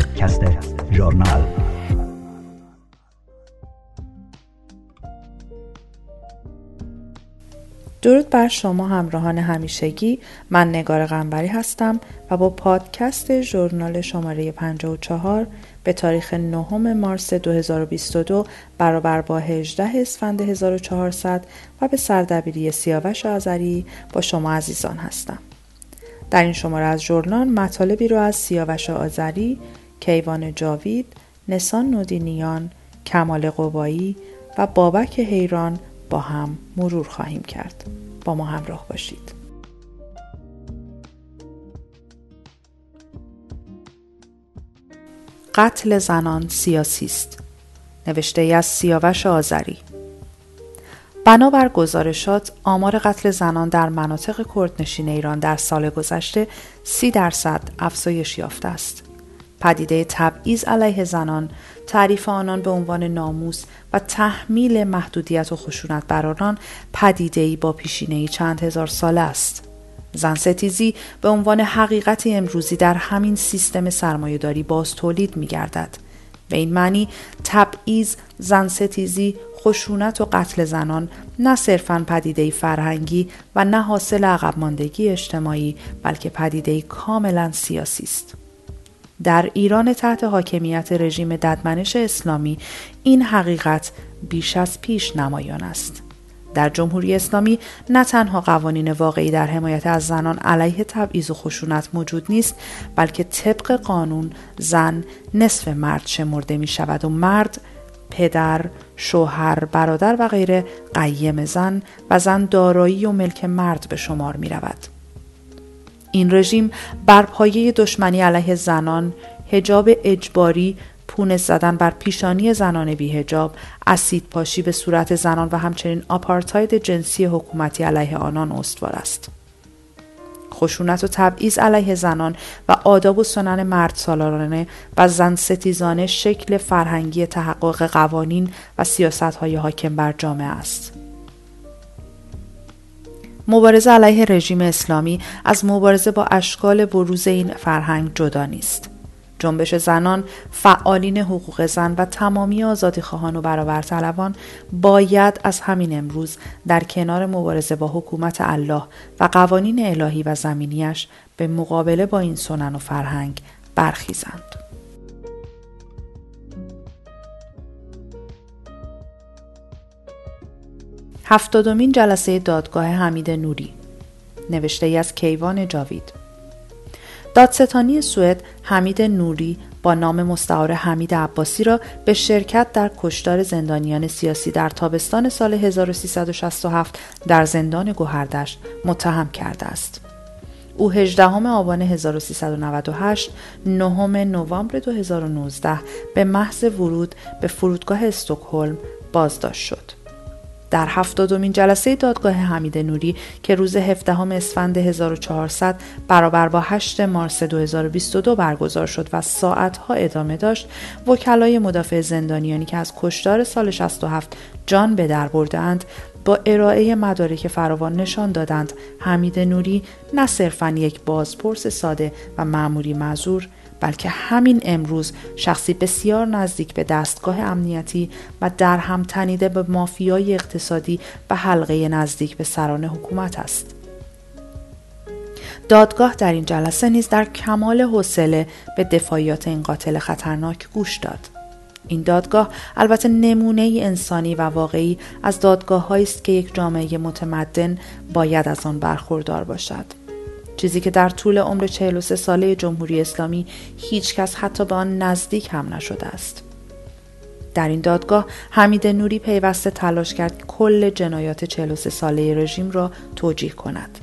پادکست ژورنال درود بر شما همراهان همیشگی من نگار غنبری هستم و با پادکست ژورنال شماره 54 به تاریخ 9 مارس 2022 برابر با 18 اسفند 1400 و به سردبیری سیاوش آذری با شما عزیزان هستم. در این شماره از ژورنال مطالبی رو از سیاوش آذری، کیوان جاوید، نسان نودینیان، کمال قبایی و بابک حیران با هم مرور خواهیم کرد. با ما همراه باشید. قتل زنان سیاسی است. نوشته ای از سیاوش آذری بنابر گزارشات آمار قتل زنان در مناطق کردنشین ایران در سال گذشته سی درصد افزایش یافته است. پدیده تبعیض علیه زنان تعریف آنان به عنوان ناموس و تحمیل محدودیت و خشونت بر آنان پدیدهای با پیشینه چند هزار ساله است زن ستیزی به عنوان حقیقتی امروزی در همین سیستم سرمایهداری باز تولید می گردد. به این معنی تبعیض، زن ستیزی، خشونت و قتل زنان نه صرفا پدیده فرهنگی و نه حاصل عقب ماندگی اجتماعی بلکه پدیده کاملا سیاسی است. در ایران تحت حاکمیت رژیم ددمنش اسلامی این حقیقت بیش از پیش نمایان است. در جمهوری اسلامی نه تنها قوانین واقعی در حمایت از زنان علیه تبعیض و خشونت موجود نیست بلکه طبق قانون زن نصف مرد شمرده می شود و مرد پدر، شوهر، برادر و غیره قیم زن و زن دارایی و ملک مرد به شمار می رود. این رژیم بر پایه دشمنی علیه زنان، هجاب اجباری، پونه زدن بر پیشانی زنان بیهجاب، اسید پاشی به صورت زنان و همچنین آپارتاید جنسی حکومتی علیه آنان استوار است. خشونت و تبعیض علیه زنان و آداب و سنن مرد سالارانه و زن ستیزانه شکل فرهنگی تحقق قوانین و سیاست های حاکم بر جامعه است. مبارزه علیه رژیم اسلامی از مبارزه با اشکال بروز این فرهنگ جدا نیست. جنبش زنان، فعالین حقوق زن و تمامی آزادی خواهان و برابر طلبان باید از همین امروز در کنار مبارزه با حکومت الله و قوانین الهی و زمینیش به مقابله با این سنن و فرهنگ برخیزند. هفتادمین جلسه دادگاه حمید نوری نوشته ای از کیوان جاوید دادستانی سوئد حمید نوری با نام مستعار حمید عباسی را به شرکت در کشتار زندانیان سیاسی در تابستان سال 1367 در زندان گوهردشت متهم کرده است. او 18 آبان 1398 9 نوامبر 2019 به محض ورود به فرودگاه استکهلم بازداشت شد. در هفتادمین جلسه دادگاه حمید نوری که روز 17 اسفند 1400 برابر با 8 مارس 2022 برگزار شد و ساعتها ادامه داشت وکلای مدافع زندانیانی که از کشتار سال 67 جان به در بردند با ارائه مدارک فراوان نشان دادند. حمید نوری نه صرفا یک بازپرس ساده و معمولی معذور بلکه همین امروز شخصی بسیار نزدیک به دستگاه امنیتی و در هم تنیده به مافیای اقتصادی و حلقه نزدیک به سران حکومت است. دادگاه در این جلسه نیز در کمال حوصله به دفاعیات این قاتل خطرناک گوش داد. این دادگاه البته نمونه انسانی و واقعی از دادگاه است که یک جامعه متمدن باید از آن برخوردار باشد. چیزی که در طول عمر 43 ساله جمهوری اسلامی هیچ کس حتی به آن نزدیک هم نشده است. در این دادگاه حمید نوری پیوسته تلاش کرد کل جنایات 43 ساله رژیم را توجیه کند.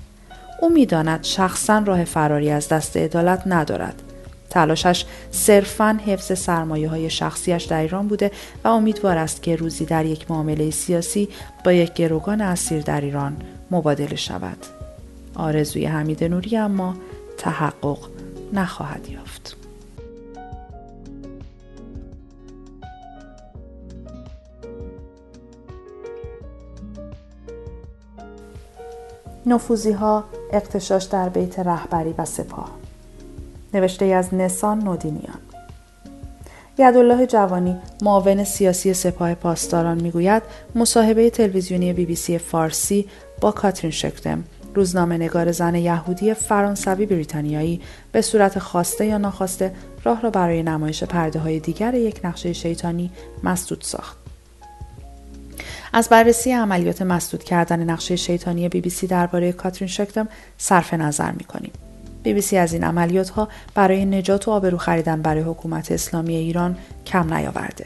او می‌داند شخصا راه فراری از دست عدالت ندارد. تلاشش صرفا حفظ سرمایه های شخصیش در ایران بوده و امیدوار است که روزی در یک معامله سیاسی با یک گروگان اسیر در ایران مبادله شود. آرزوی حمید نوری اما تحقق نخواهد یافت. نفوزی ها اقتشاش در بیت رهبری و سپاه نوشته از نسان نودینیان یدالله جوانی معاون سیاسی سپاه پاسداران می‌گوید مصاحبه تلویزیونی بی بی سی فارسی با کاترین شکتم روزنامه نگار زن یهودی فرانسوی بریتانیایی به صورت خواسته یا ناخواسته راه را برای نمایش پرده های دیگر یک نقشه شیطانی مسدود ساخت. از بررسی عملیات مسدود کردن نقشه شیطانی بی بی سی درباره کاترین شکتم صرف نظر می کنیم. بی بی سی از این عملیات ها برای نجات و آبرو خریدن برای حکومت اسلامی ایران کم نیاورده.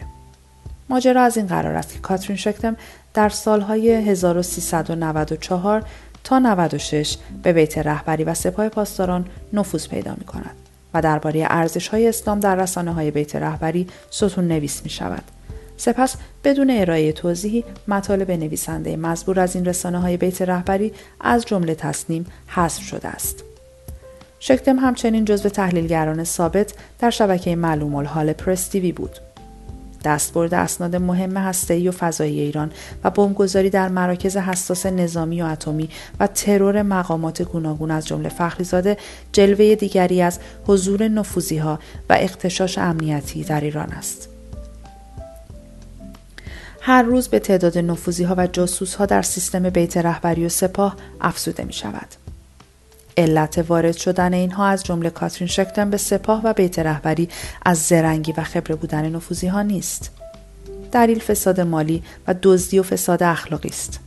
ماجرا از این قرار است که کاترین شکتم در سالهای 1394 تا 96 به بیت رهبری و سپاه پاسداران نفوذ پیدا می کند و درباره ارزش های اسلام در رسانه های بیت رهبری ستون نویس می شود. سپس بدون ارائه توضیحی مطالب نویسنده مزبور از این رسانه های بیت رهبری از جمله تصنیم حذف شده است. شکتم همچنین جزو تحلیلگران ثابت در شبکه معلوم الحال پرس تیوی بود. دستبرد اسناد مهم هسته‌ای و فضایی ایران و بمبگذاری در مراکز حساس نظامی و اتمی و ترور مقامات گوناگون از جمله فخریزاده جلوه دیگری از حضور ها و اختشاش امنیتی در ایران است. هر روز به تعداد نفوزی ها و جاسوس ها در سیستم بیت رهبری و سپاه افزوده می شود. علت وارد شدن اینها از جمله کاترین شکتن به سپاه و بیت رهبری از زرنگی و خبره بودن نفوزی ها نیست. دلیل فساد مالی و دزدی و فساد اخلاقی است.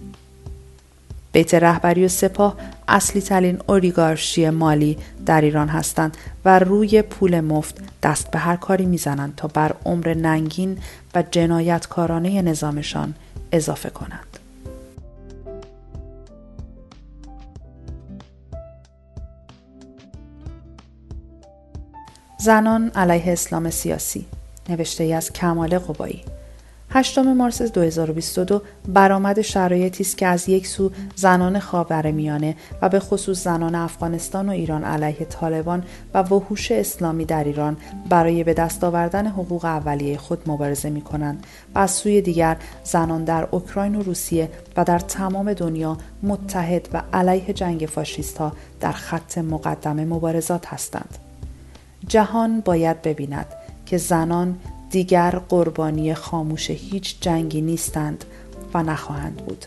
بیت رهبری و سپاه اصلی ترین اوریگارشی مالی در ایران هستند و روی پول مفت دست به هر کاری می‌زنند تا بر عمر ننگین و جنایتکارانه نظامشان اضافه کنند. زنان علیه اسلام سیاسی نوشته ای از کمال قبایی 8 مارس 2022 برآمد شرایطی است که از یک سو زنان میانه و به خصوص زنان افغانستان و ایران علیه طالبان و وحوش اسلامی در ایران برای به دست آوردن حقوق اولیه خود مبارزه می کنند و از سوی دیگر زنان در اوکراین و روسیه و در تمام دنیا متحد و علیه جنگ فاشیست ها در خط مقدم مبارزات هستند. جهان باید ببیند که زنان دیگر قربانی خاموش هیچ جنگی نیستند و نخواهند بود.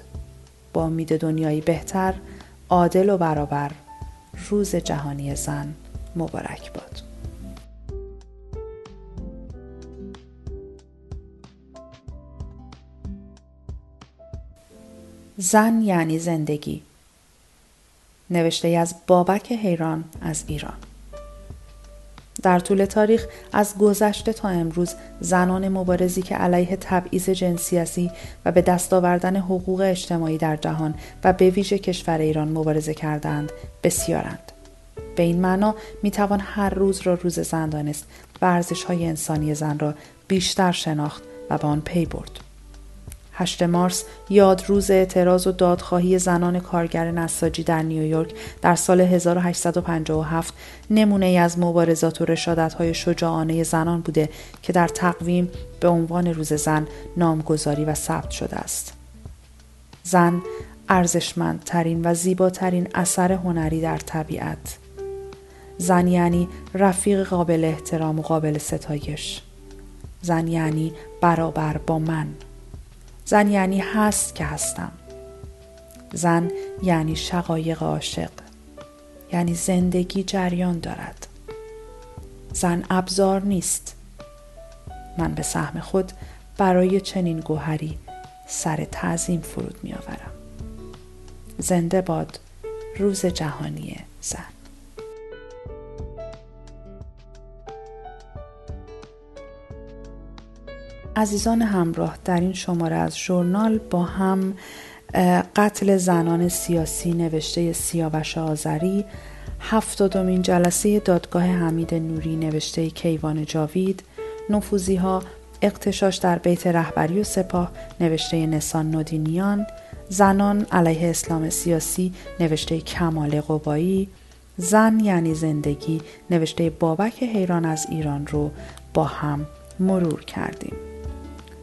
با امید دنیایی بهتر، عادل و برابر، روز جهانی زن مبارک باد. زن یعنی زندگی نوشته از بابک حیران از ایران در طول تاریخ از گذشته تا امروز زنان مبارزی که علیه تبعیض جنسیتی و به دست آوردن حقوق اجتماعی در جهان و به ویژه کشور ایران مبارزه کردند بسیارند. به این معنا می توان هر روز را روز زن دانست و های انسانی زن را بیشتر شناخت و به آن پی برد. 8 مارس یاد روز اعتراض و دادخواهی زنان کارگر نساجی در نیویورک در سال 1857 نمونه ای از مبارزات و رشادت های شجاعانه زنان بوده که در تقویم به عنوان روز زن نامگذاری و ثبت شده است. زن ارزشمندترین و زیباترین اثر هنری در طبیعت. زن یعنی رفیق قابل احترام و قابل ستایش. زن یعنی برابر با من. زن یعنی هست که هستم. زن یعنی شقایق عاشق. یعنی زندگی جریان دارد. زن ابزار نیست. من به سهم خود برای چنین گوهری سر تعظیم فرود می آورم زنده باد روز جهانی زن. عزیزان همراه در این شماره از ژورنال با هم قتل زنان سیاسی نوشته سیاوش آذری هفتادمین جلسه دادگاه حمید نوری نوشته کیوان جاوید نفوزی ها اقتشاش در بیت رهبری و سپاه نوشته نسان نودینیان زنان علیه اسلام سیاسی نوشته کمال قبایی زن یعنی زندگی نوشته بابک حیران از ایران رو با هم مرور کردیم.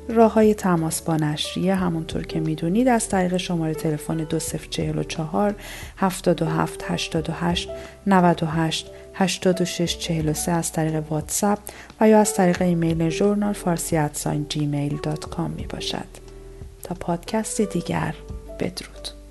راه های تماس با نشریه همونطور که می‌دونید از طریق شماره تلفن 2044 77 88 98 86 43 از طریق واتساپ و یا از طریق ایمیل ژورنال فارسی at sign Gmail dot com می باشد. تا پادکستی دیگر بدرود.